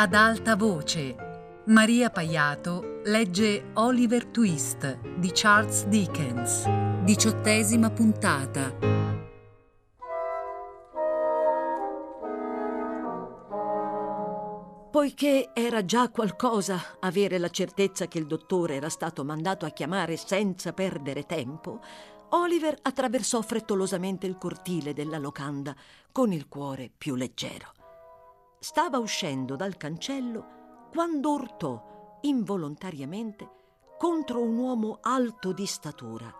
Ad alta voce, Maria Paiato legge Oliver Twist di Charles Dickens, diciottesima puntata. Poiché era già qualcosa avere la certezza che il dottore era stato mandato a chiamare senza perdere tempo, Oliver attraversò frettolosamente il cortile della locanda con il cuore più leggero. Stava uscendo dal cancello quando urtò involontariamente contro un uomo alto di statura,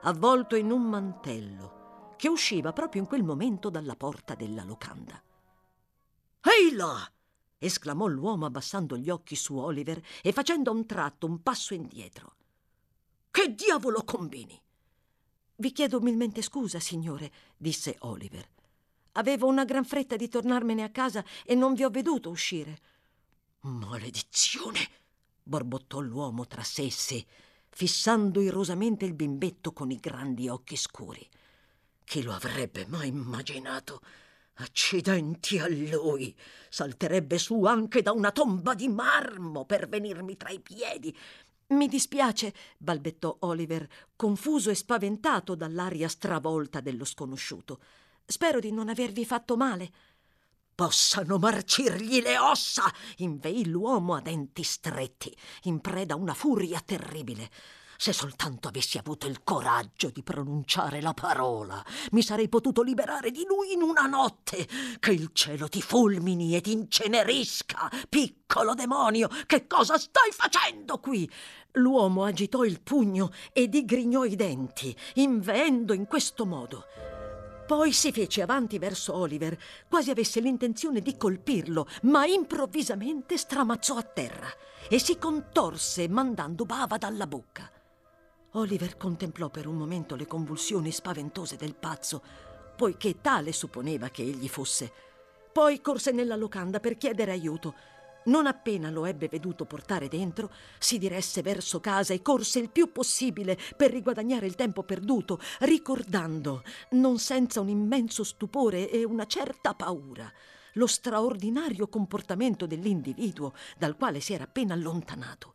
avvolto in un mantello, che usciva proprio in quel momento dalla porta della locanda. Ehi là! esclamò l'uomo abbassando gli occhi su Oliver e facendo a un tratto un passo indietro. Che diavolo combini? Vi chiedo umilmente scusa, signore, disse Oliver. Avevo una gran fretta di tornarmene a casa e non vi ho veduto uscire. Maledizione! borbottò l'uomo tra sé e sé, fissando irosamente il bimbetto con i grandi occhi scuri. Chi lo avrebbe mai immaginato? Accidenti a lui! Salterebbe su anche da una tomba di marmo per venirmi tra i piedi. Mi dispiace, balbettò Oliver, confuso e spaventato dall'aria stravolta dello sconosciuto. Spero di non avervi fatto male. Possano marcirgli le ossa! inveì l'uomo a denti stretti, in preda a una furia terribile. Se soltanto avessi avuto il coraggio di pronunciare la parola, mi sarei potuto liberare di lui in una notte. Che il cielo ti fulmini e ti incenerisca, piccolo demonio! Che cosa stai facendo qui? L'uomo agitò il pugno e digrignò i denti, inveendo in questo modo. Poi si fece avanti verso Oliver, quasi avesse l'intenzione di colpirlo, ma improvvisamente stramazzò a terra e si contorse mandando bava dalla bocca. Oliver contemplò per un momento le convulsioni spaventose del pazzo, poiché tale supponeva che egli fosse. Poi corse nella locanda per chiedere aiuto, non appena lo ebbe veduto portare dentro, si diresse verso casa e corse il più possibile per riguadagnare il tempo perduto, ricordando, non senza un immenso stupore e una certa paura, lo straordinario comportamento dell'individuo dal quale si era appena allontanato.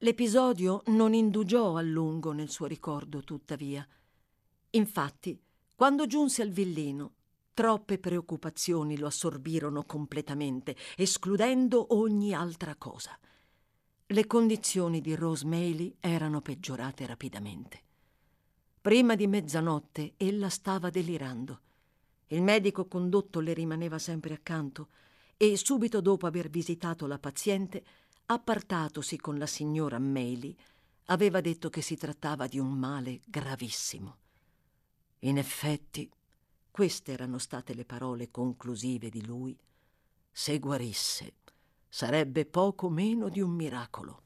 L'episodio non indugiò a lungo nel suo ricordo, tuttavia. Infatti, quando giunse al villino, Troppe preoccupazioni lo assorbirono completamente, escludendo ogni altra cosa. Le condizioni di Rose Maley erano peggiorate rapidamente. Prima di mezzanotte ella stava delirando. Il medico condotto le rimaneva sempre accanto e subito dopo aver visitato la paziente, appartatosi con la signora Maley, aveva detto che si trattava di un male gravissimo. In effetti, queste erano state le parole conclusive di lui. Se guarisse, sarebbe poco meno di un miracolo.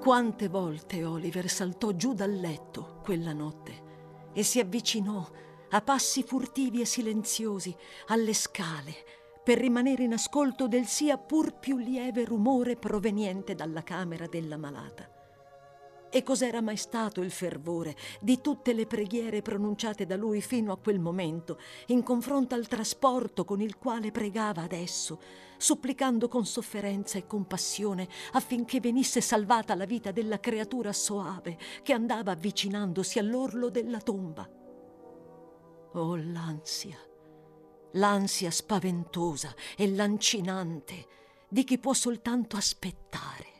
Quante volte Oliver saltò giù dal letto quella notte e si avvicinò a passi furtivi e silenziosi alle scale per rimanere in ascolto del sia pur più lieve rumore proveniente dalla camera della malata. E cos'era mai stato il fervore di tutte le preghiere pronunciate da lui fino a quel momento, in confronto al trasporto con il quale pregava adesso, supplicando con sofferenza e compassione affinché venisse salvata la vita della creatura soave che andava avvicinandosi all'orlo della tomba. Oh, l'ansia! L'ansia spaventosa e lancinante di chi può soltanto aspettare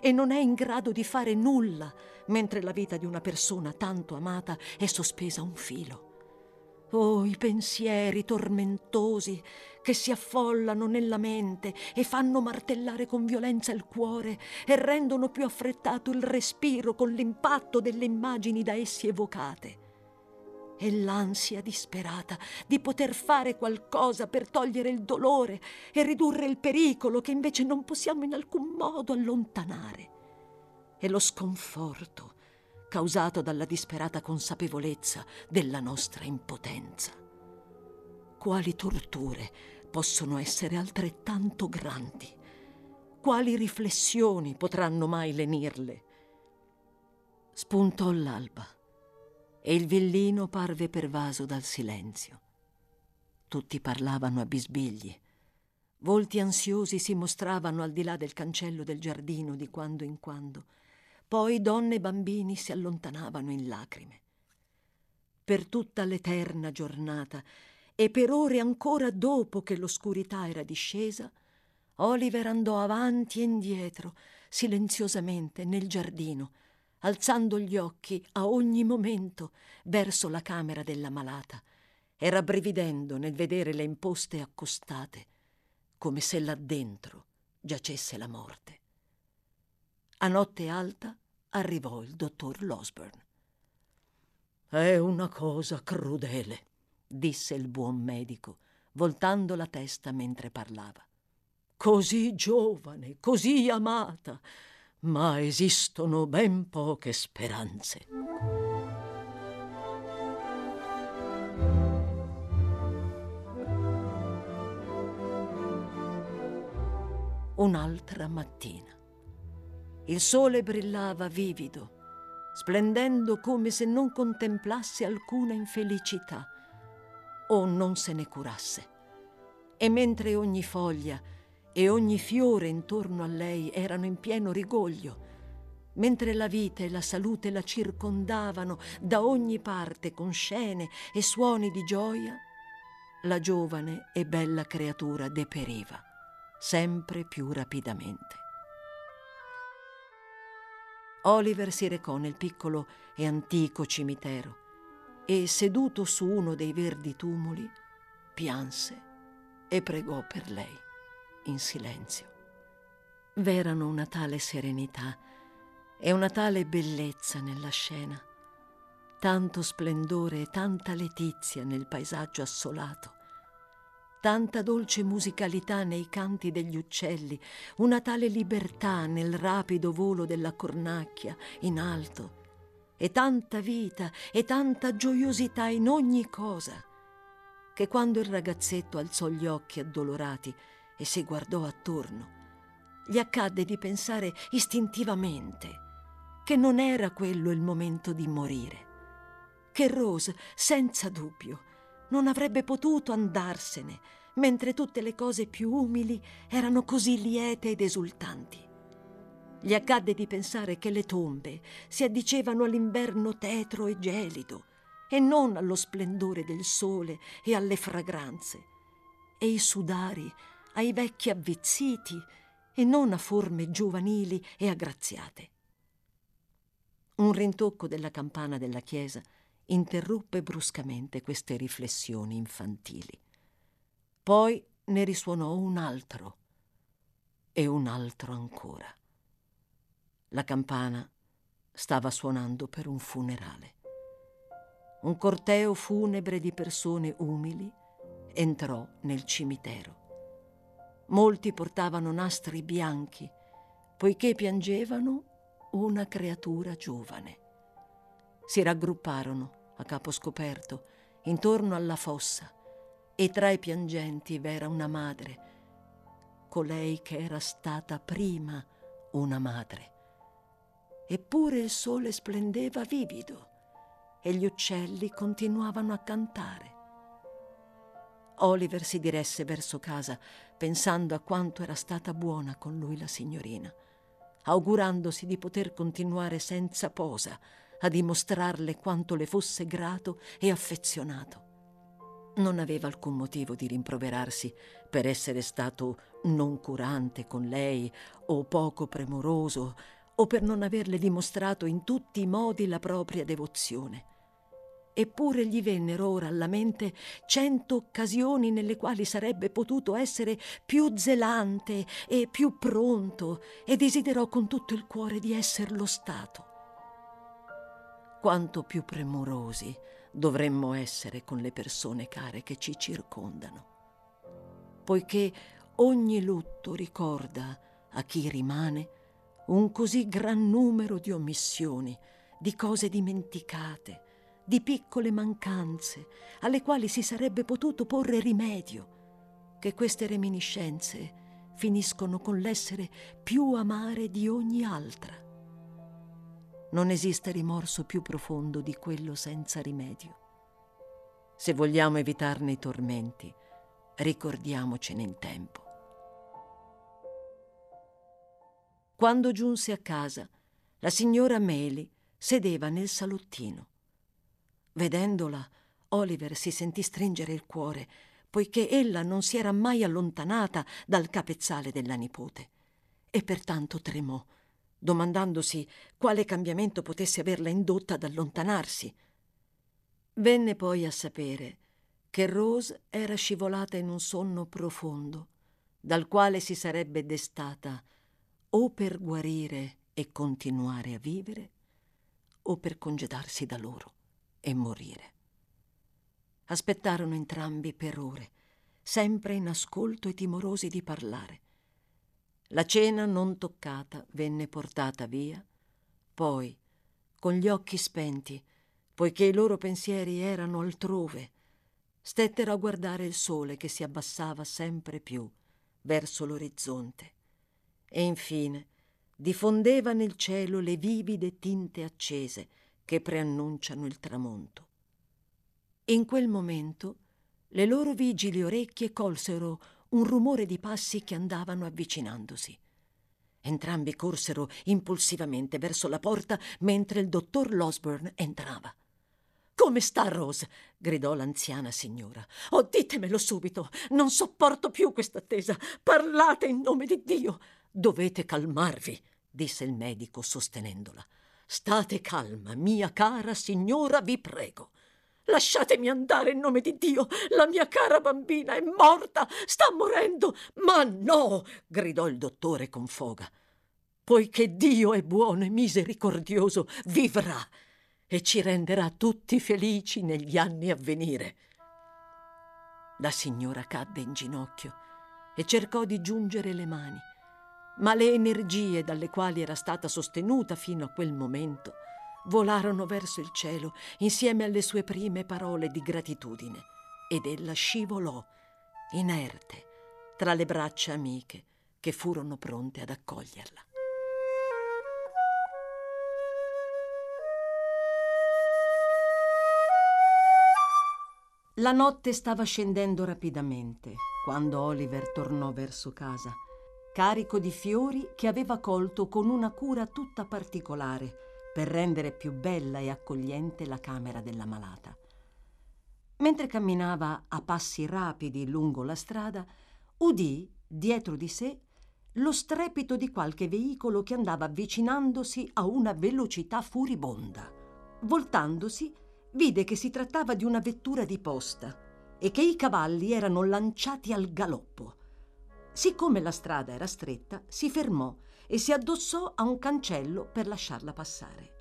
e non è in grado di fare nulla mentre la vita di una persona tanto amata è sospesa a un filo. Oh, i pensieri tormentosi che si affollano nella mente e fanno martellare con violenza il cuore e rendono più affrettato il respiro con l'impatto delle immagini da essi evocate e l'ansia disperata di poter fare qualcosa per togliere il dolore e ridurre il pericolo che invece non possiamo in alcun modo allontanare. E lo sconforto causato dalla disperata consapevolezza della nostra impotenza. Quali torture possono essere altrettanto grandi? Quali riflessioni potranno mai lenirle? Spuntò l'alba e il villino parve pervaso dal silenzio. Tutti parlavano a bisbigli. Volti ansiosi si mostravano al di là del cancello del giardino di quando in quando. Poi donne e bambini si allontanavano in lacrime. Per tutta l'eterna giornata e per ore ancora dopo che l'oscurità era discesa, Oliver andò avanti e indietro, silenziosamente nel giardino, alzando gli occhi a ogni momento verso la camera della malata e rabbrividendo nel vedere le imposte accostate, come se là dentro giacesse la morte. A notte alta arrivò il dottor Losburn. È una cosa crudele, disse il buon medico, voltando la testa mentre parlava così giovane, così amata, ma esistono ben poche speranze. Un'altra mattina. Il sole brillava vivido, splendendo come se non contemplasse alcuna infelicità o non se ne curasse. E mentre ogni foglia e ogni fiore intorno a lei erano in pieno rigoglio, mentre la vita e la salute la circondavano da ogni parte con scene e suoni di gioia, la giovane e bella creatura deperiva sempre più rapidamente. Oliver si recò nel piccolo e antico cimitero e, seduto su uno dei verdi tumuli, pianse e pregò per lei in silenzio. V'erano una tale serenità e una tale bellezza nella scena, tanto splendore e tanta letizia nel paesaggio assolato, tanta dolce musicalità nei canti degli uccelli, una tale libertà nel rapido volo della cornacchia in alto, e tanta vita e tanta gioiosità in ogni cosa, che quando il ragazzetto alzò gli occhi addolorati e si guardò attorno. Gli accadde di pensare istintivamente che non era quello il momento di morire, che Rose, senza dubbio, non avrebbe potuto andarsene mentre tutte le cose più umili erano così liete ed esultanti. Gli accadde di pensare che le tombe si addicevano all'inverno tetro e gelido e non allo splendore del sole e alle fragranze, e i sudari ai vecchi avvizziti e non a forme giovanili e aggraziate. Un rintocco della campana della chiesa interruppe bruscamente queste riflessioni infantili. Poi ne risuonò un altro e un altro ancora. La campana stava suonando per un funerale. Un corteo funebre di persone umili entrò nel cimitero. Molti portavano nastri bianchi, poiché piangevano una creatura giovane. Si raggrupparono a capo scoperto intorno alla fossa e tra i piangenti v'era una madre, colei che era stata prima una madre. Eppure il sole splendeva vivido e gli uccelli continuavano a cantare. Oliver si diresse verso casa, pensando a quanto era stata buona con lui la signorina, augurandosi di poter continuare senza posa a dimostrarle quanto le fosse grato e affezionato. Non aveva alcun motivo di rimproverarsi per essere stato non curante con lei o poco premuroso o per non averle dimostrato in tutti i modi la propria devozione eppure gli vennero ora alla mente cento occasioni nelle quali sarebbe potuto essere più zelante e più pronto e desiderò con tutto il cuore di esserlo stato. Quanto più premurosi dovremmo essere con le persone care che ci circondano, poiché ogni lutto ricorda a chi rimane un così gran numero di omissioni, di cose dimenticate, di piccole mancanze alle quali si sarebbe potuto porre rimedio, che queste reminiscenze finiscono con l'essere più amare di ogni altra. Non esiste rimorso più profondo di quello senza rimedio. Se vogliamo evitarne i tormenti, ricordiamocene in tempo. Quando giunse a casa, la signora Meli sedeva nel salottino. Vedendola, Oliver si sentì stringere il cuore, poiché ella non si era mai allontanata dal capezzale della nipote, e pertanto tremò, domandandosi quale cambiamento potesse averla indotta ad allontanarsi. Venne poi a sapere che Rose era scivolata in un sonno profondo, dal quale si sarebbe destata o per guarire e continuare a vivere, o per congedarsi da loro e morire. Aspettarono entrambi per ore, sempre in ascolto e timorosi di parlare. La cena non toccata venne portata via, poi, con gli occhi spenti, poiché i loro pensieri erano altrove, stettero a guardare il sole che si abbassava sempre più verso l'orizzonte e infine diffondeva nel cielo le vivide tinte accese che preannunciano il tramonto. In quel momento le loro vigili orecchie colsero un rumore di passi che andavano avvicinandosi. Entrambi corsero impulsivamente verso la porta mentre il dottor Losburn entrava. Come sta Rose? gridò l'anziana signora. Oh, ditemelo subito. Non sopporto più questa attesa. Parlate in nome di Dio. Dovete calmarvi, disse il medico sostenendola. State calma, mia cara signora, vi prego. Lasciatemi andare in nome di Dio. La mia cara bambina è morta, sta morendo. Ma no, gridò il dottore con foga. Poiché Dio è buono e misericordioso, vivrà e ci renderà tutti felici negli anni a venire. La signora cadde in ginocchio e cercò di giungere le mani, ma le energie dalle quali era stata sostenuta fino a quel momento volarono verso il cielo insieme alle sue prime parole di gratitudine ed ella scivolò, inerte, tra le braccia amiche che furono pronte ad accoglierla. La notte stava scendendo rapidamente quando Oliver tornò verso casa, carico di fiori che aveva colto con una cura tutta particolare per rendere più bella e accogliente la camera della malata. Mentre camminava a passi rapidi lungo la strada, udì dietro di sé lo strepito di qualche veicolo che andava avvicinandosi a una velocità furibonda. Voltandosi, vide che si trattava di una vettura di posta e che i cavalli erano lanciati al galoppo. Siccome la strada era stretta, si fermò e si addossò a un cancello per lasciarla passare.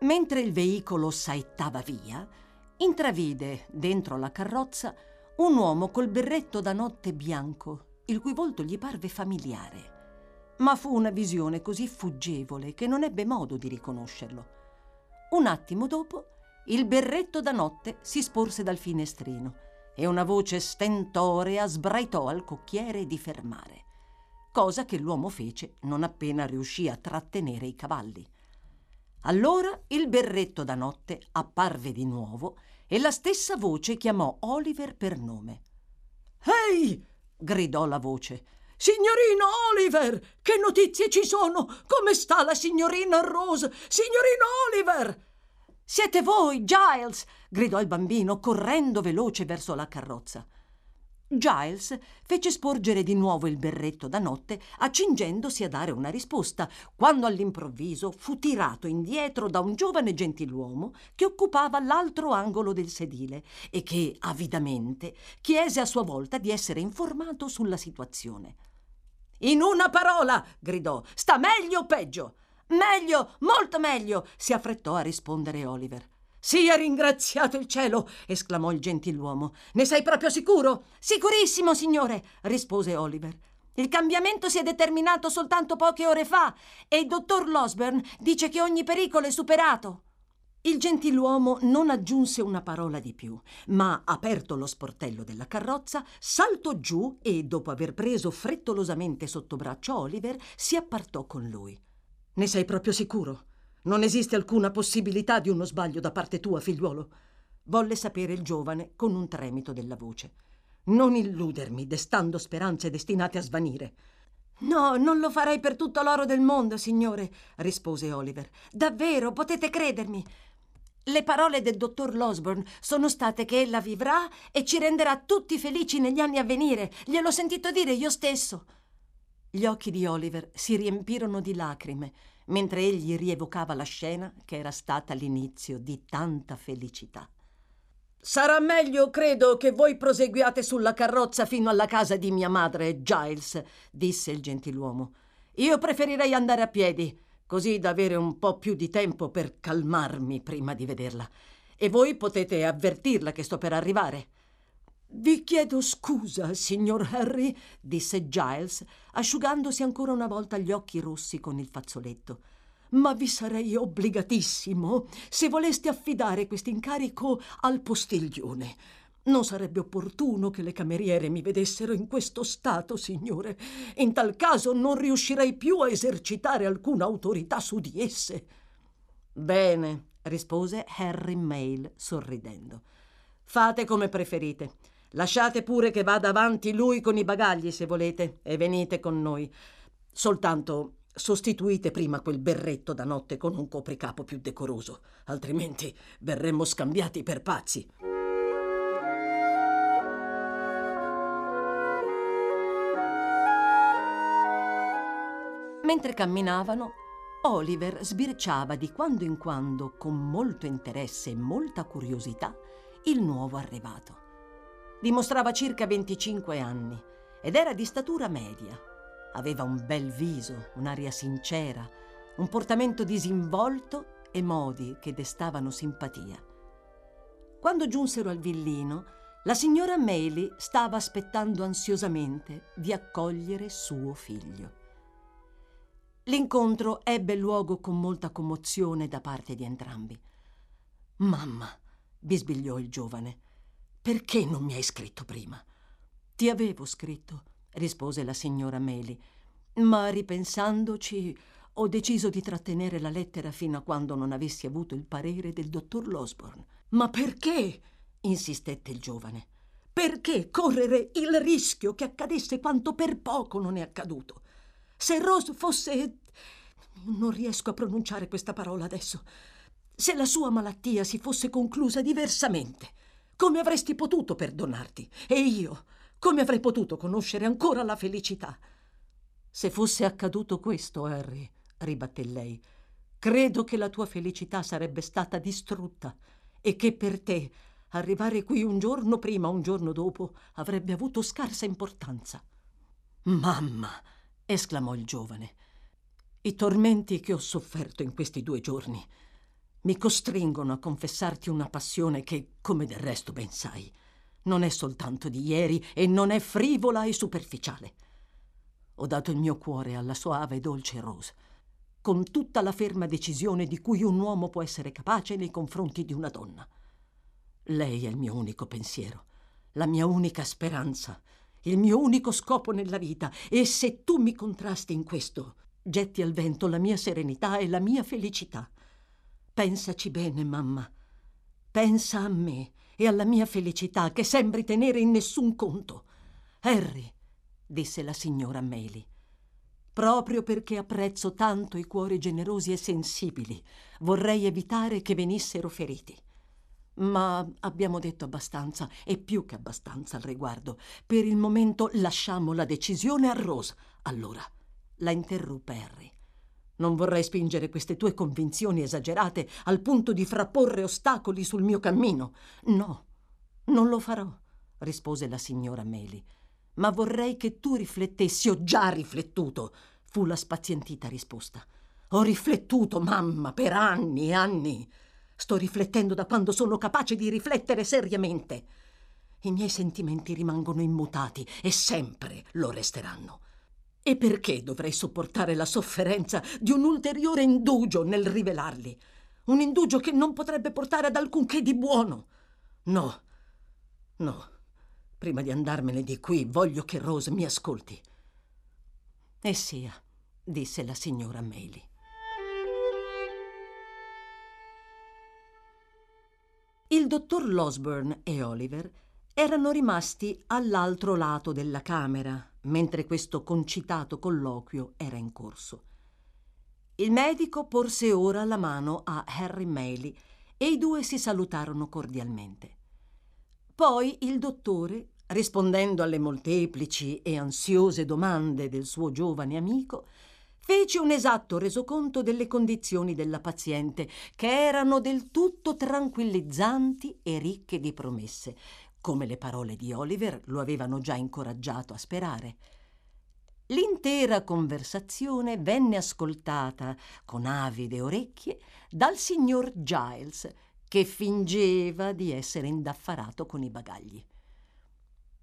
Mentre il veicolo saettava via, intravide dentro la carrozza un uomo col berretto da notte bianco, il cui volto gli parve familiare. Ma fu una visione così fuggevole che non ebbe modo di riconoscerlo. Un attimo dopo il berretto da notte si sporse dal finestrino e una voce stentorea sbraitò al cocchiere di fermare, cosa che l'uomo fece non appena riuscì a trattenere i cavalli. Allora il berretto da notte apparve di nuovo e la stessa voce chiamò Oliver per nome. Ehi! gridò la voce. Signorino Oliver! Che notizie ci sono? Come sta la signorina Rose? Signorino Oliver! Siete voi, Giles! gridò il bambino, correndo veloce verso la carrozza. Giles fece sporgere di nuovo il berretto da notte, accingendosi a dare una risposta, quando all'improvviso fu tirato indietro da un giovane gentiluomo che occupava l'altro angolo del sedile e che, avidamente, chiese a sua volta di essere informato sulla situazione. In una parola, gridò, sta meglio o peggio? Meglio, molto meglio, si affrettò a rispondere Oliver. Sia ringraziato il cielo, esclamò il gentiluomo. Ne sei proprio sicuro? Sicurissimo, signore, rispose Oliver. Il cambiamento si è determinato soltanto poche ore fa e il dottor Losburn dice che ogni pericolo è superato. Il gentiluomo non aggiunse una parola di più, ma aperto lo sportello della carrozza, saltò giù e, dopo aver preso frettolosamente sotto braccio Oliver, si appartò con lui. Ne sei proprio sicuro? Non esiste alcuna possibilità di uno sbaglio da parte tua, figliuolo? Volle sapere il giovane con un tremito della voce. Non illudermi, destando speranze destinate a svanire. No, non lo farei per tutto l'oro del mondo, signore, rispose Oliver. Davvero, potete credermi. Le parole del dottor Losburn sono state che ella vivrà e ci renderà tutti felici negli anni a venire. Gliel'ho sentito dire io stesso. Gli occhi di Oliver si riempirono di lacrime mentre egli rievocava la scena che era stata l'inizio di tanta felicità. Sarà meglio, credo, che voi proseguiate sulla carrozza fino alla casa di mia madre, Giles, disse il gentiluomo. Io preferirei andare a piedi, così da avere un po' più di tempo per calmarmi prima di vederla. E voi potete avvertirla che sto per arrivare. Vi chiedo scusa, signor Harry, disse Giles, asciugandosi ancora una volta gli occhi rossi con il fazzoletto ma vi sarei obbligatissimo se voleste affidare quest'incarico al postiglione. Non sarebbe opportuno che le cameriere mi vedessero in questo stato, signore. In tal caso non riuscirei più a esercitare alcuna autorità su di esse. Bene, rispose Harry Mail sorridendo. Fate come preferite. Lasciate pure che vada avanti lui con i bagagli se volete e venite con noi. Soltanto Sostituite prima quel berretto da notte con un copricapo più decoroso, altrimenti verremmo scambiati per pazzi. Mentre camminavano, Oliver sbirciava di quando in quando, con molto interesse e molta curiosità, il nuovo arrivato. Dimostrava circa 25 anni ed era di statura media, Aveva un bel viso, un'aria sincera, un portamento disinvolto e modi che destavano simpatia. Quando giunsero al villino, la signora Maylie stava aspettando ansiosamente di accogliere suo figlio. L'incontro ebbe luogo con molta commozione da parte di entrambi. Mamma, bisbigliò il giovane, perché non mi hai scritto prima? Ti avevo scritto, rispose la signora Meli, ma ripensandoci ho deciso di trattenere la lettera fino a quando non avessi avuto il parere del dottor Losborn. Ma perché? insistette il giovane. Perché correre il rischio che accadesse quanto per poco non è accaduto? Se Rose fosse. non riesco a pronunciare questa parola adesso. Se la sua malattia si fosse conclusa diversamente, come avresti potuto perdonarti? E io come avrei potuto conoscere ancora la felicità? Se fosse accaduto questo, Harry, ribatté lei, credo che la tua felicità sarebbe stata distrutta e che per te arrivare qui un giorno prima o un giorno dopo avrebbe avuto scarsa importanza. Mamma, esclamò il giovane, i tormenti che ho sofferto in questi due giorni mi costringono a confessarti una passione che, come del resto ben sai, non è soltanto di ieri e non è frivola e superficiale. Ho dato il mio cuore alla soave e dolce Rose, con tutta la ferma decisione di cui un uomo può essere capace nei confronti di una donna. Lei è il mio unico pensiero, la mia unica speranza, il mio unico scopo nella vita e se tu mi contrasti in questo, getti al vento la mia serenità e la mia felicità. Pensaci bene, mamma. Pensa a me e alla mia felicità che sembri tenere in nessun conto. Harry, disse la signora Maylie, proprio perché apprezzo tanto i cuori generosi e sensibili, vorrei evitare che venissero feriti. Ma abbiamo detto abbastanza e più che abbastanza al riguardo. Per il momento lasciamo la decisione a Rose. Allora, la interruppe Harry. Non vorrei spingere queste tue convinzioni esagerate al punto di frapporre ostacoli sul mio cammino. No, non lo farò, rispose la signora Meli. Ma vorrei che tu riflettessi. Ho già riflettuto, fu la spazientita risposta. Ho riflettuto, mamma, per anni e anni. Sto riflettendo da quando sono capace di riflettere seriamente. I miei sentimenti rimangono immutati e sempre lo resteranno. E perché dovrei sopportare la sofferenza di un ulteriore indugio nel rivelarli? Un indugio che non potrebbe portare ad alcunché di buono. No, no. Prima di andarmene di qui, voglio che Rose mi ascolti. E sia, disse la signora Meli. Il dottor Losburn e Oliver erano rimasti all'altro lato della camera mentre questo concitato colloquio era in corso. Il medico porse ora la mano a Harry Maley e i due si salutarono cordialmente. Poi il dottore, rispondendo alle molteplici e ansiose domande del suo giovane amico, fece un esatto resoconto delle condizioni della paziente, che erano del tutto tranquillizzanti e ricche di promesse, come le parole di Oliver lo avevano già incoraggiato a sperare. L'intera conversazione venne ascoltata con avide orecchie dal signor Giles, che fingeva di essere indaffarato con i bagagli.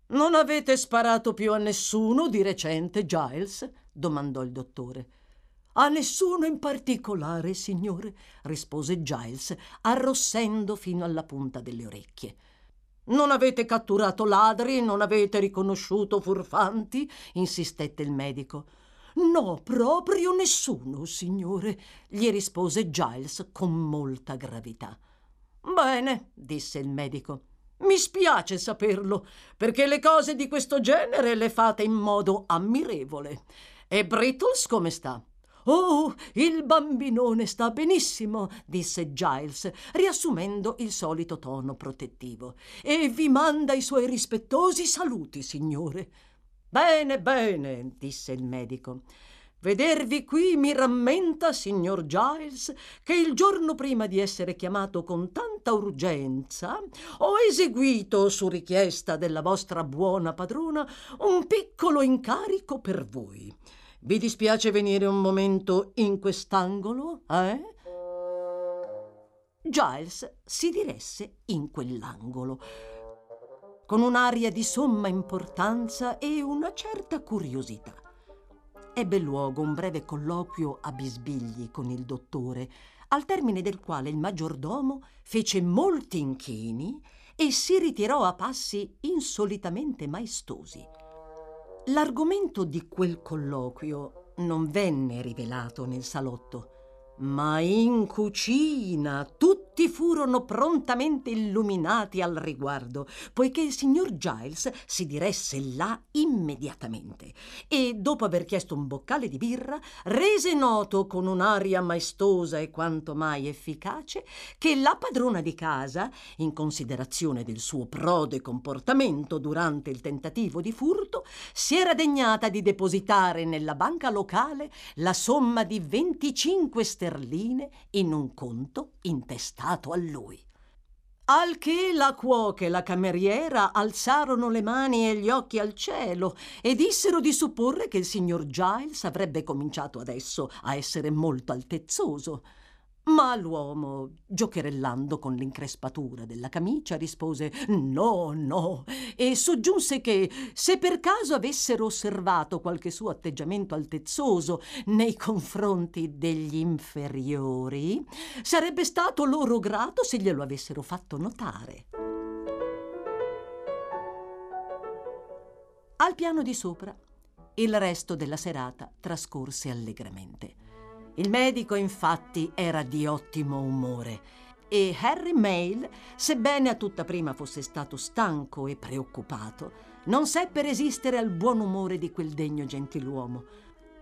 Non avete sparato più a nessuno di recente, Giles? domandò il dottore. A nessuno in particolare, signore, rispose Giles, arrossendo fino alla punta delle orecchie. Non avete catturato ladri, non avete riconosciuto furfanti? insistette il medico. No, proprio nessuno, signore, gli rispose Giles con molta gravità. Bene, disse il medico. Mi spiace saperlo, perché le cose di questo genere le fate in modo ammirevole. E Brittles come sta? Oh, il bambinone sta benissimo, disse Giles, riassumendo il solito tono protettivo, e vi manda i suoi rispettosi saluti, signore. Bene, bene, disse il medico. Vedervi qui mi rammenta, signor Giles, che il giorno prima di essere chiamato con tanta urgenza ho eseguito, su richiesta della vostra buona padrona, un piccolo incarico per voi. Vi dispiace venire un momento in quest'angolo, eh? Giles si diresse in quell'angolo con un'aria di somma importanza e una certa curiosità. Ebbe luogo un breve colloquio a bisbigli con il dottore, al termine del quale il maggiordomo fece molti inchini e si ritirò a passi insolitamente maestosi. L'argomento di quel colloquio non venne rivelato nel salotto, ma in cucina tutti furono prontamente illuminati al riguardo, poiché il signor Giles si diresse là immediatamente e, dopo aver chiesto un boccale di birra, rese noto con un'aria maestosa e quanto mai efficace che la padrona di casa, in considerazione del suo prode comportamento durante il tentativo di furto, si era degnata di depositare nella banca locale la somma di 25 sterline sterline in un conto intestato a lui. Al che la cuoca e la cameriera alzarono le mani e gli occhi al cielo e dissero di supporre che il signor Giles avrebbe cominciato adesso a essere molto altezzoso. Ma l'uomo, giocherellando con l'increspatura della camicia, rispose no, no, e soggiunse che se per caso avessero osservato qualche suo atteggiamento altezzoso nei confronti degli inferiori, sarebbe stato loro grato se glielo avessero fatto notare. Al piano di sopra, il resto della serata trascorse allegramente. Il medico infatti era di ottimo umore. E Harry Mail, sebbene a tutta prima fosse stato stanco e preoccupato, non seppe resistere al buon umore di quel degno gentiluomo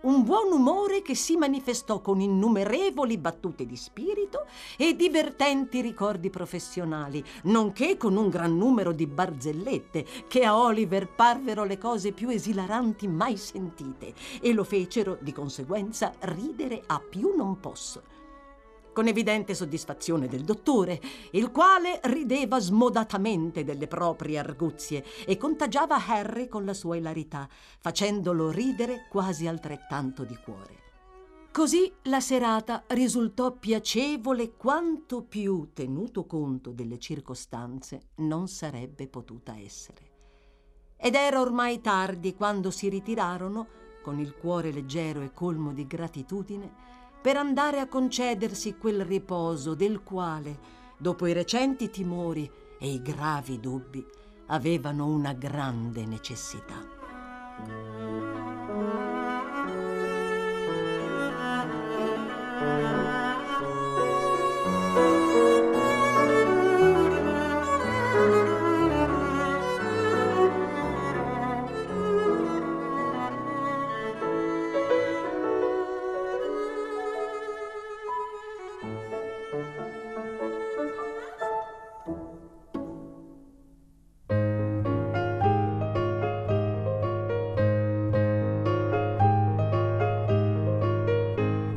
un buon umore che si manifestò con innumerevoli battute di spirito e divertenti ricordi professionali, nonché con un gran numero di barzellette che a Oliver parvero le cose più esilaranti mai sentite e lo fecero di conseguenza ridere a più non posso con evidente soddisfazione del dottore, il quale rideva smodatamente delle proprie arguzie e contagiava Harry con la sua ilarità, facendolo ridere quasi altrettanto di cuore. Così la serata risultò piacevole quanto più, tenuto conto delle circostanze, non sarebbe potuta essere. Ed era ormai tardi quando si ritirarono, con il cuore leggero e colmo di gratitudine, per andare a concedersi quel riposo del quale, dopo i recenti timori e i gravi dubbi, avevano una grande necessità.